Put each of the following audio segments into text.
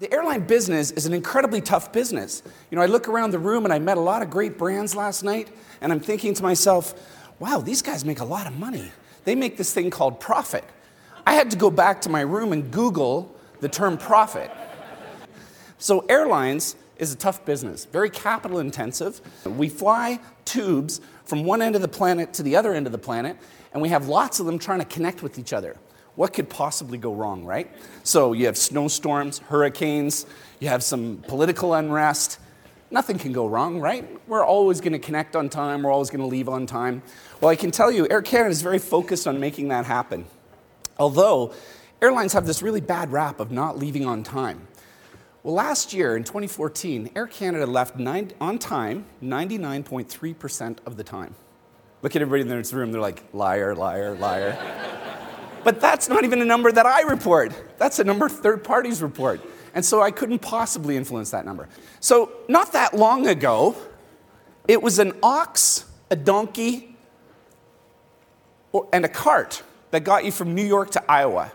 The airline business is an incredibly tough business. You know, I look around the room and I met a lot of great brands last night, and I'm thinking to myself, wow, these guys make a lot of money. They make this thing called profit. I had to go back to my room and Google the term profit. So, airlines is a tough business, very capital intensive. We fly tubes from one end of the planet to the other end of the planet, and we have lots of them trying to connect with each other what could possibly go wrong, right? So you have snowstorms, hurricanes, you have some political unrest. Nothing can go wrong, right? We're always going to connect on time, we're always going to leave on time. Well, I can tell you, Air Canada is very focused on making that happen. Although, airlines have this really bad rap of not leaving on time. Well, last year in 2014, Air Canada left nine, on time 99.3% of the time. Look at everybody in this room, they're like, liar, liar, liar. But that's not even a number that I report. That's a number third parties report. And so I couldn't possibly influence that number. So, not that long ago, it was an ox, a donkey, and a cart that got you from New York to Iowa.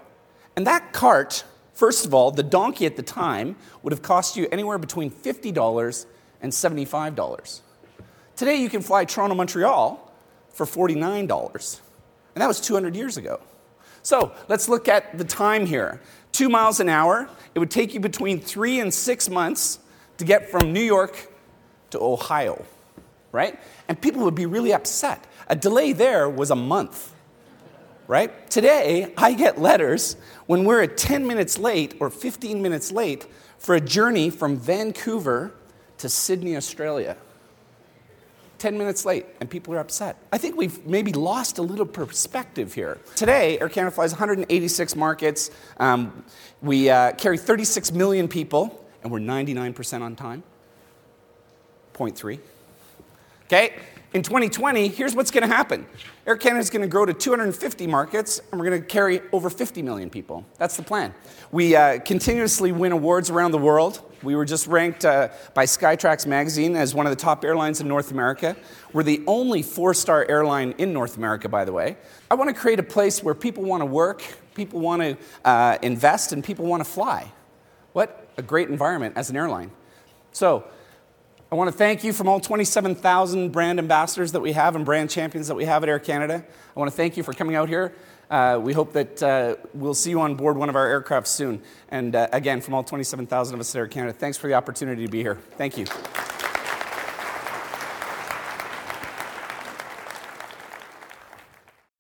And that cart, first of all, the donkey at the time would have cost you anywhere between $50 and $75. Today, you can fly Toronto Montreal for $49. And that was 200 years ago. So let's look at the time here. Two miles an hour, it would take you between three and six months to get from New York to Ohio, right? And people would be really upset. A delay there was a month, right? Today, I get letters when we're at 10 minutes late or 15 minutes late for a journey from Vancouver to Sydney, Australia. 10 minutes late and people are upset. I think we've maybe lost a little perspective here. Today, Air Canada flies 186 markets. Um, we uh, carry 36 million people and we're 99% on time. 0.3. Okay? In 2020, here's what's going to happen Air Canada is going to grow to 250 markets, and we're going to carry over 50 million people. That's the plan. We uh, continuously win awards around the world. We were just ranked uh, by Skytrax magazine as one of the top airlines in North America. We're the only four star airline in North America, by the way. I want to create a place where people want to work, people want to uh, invest, and people want to fly. What a great environment as an airline. So, I want to thank you from all 27,000 brand ambassadors that we have and brand champions that we have at Air Canada. I want to thank you for coming out here. Uh, we hope that uh, we'll see you on board one of our aircraft soon. And uh, again, from all 27,000 of us at Air Canada, thanks for the opportunity to be here. Thank you.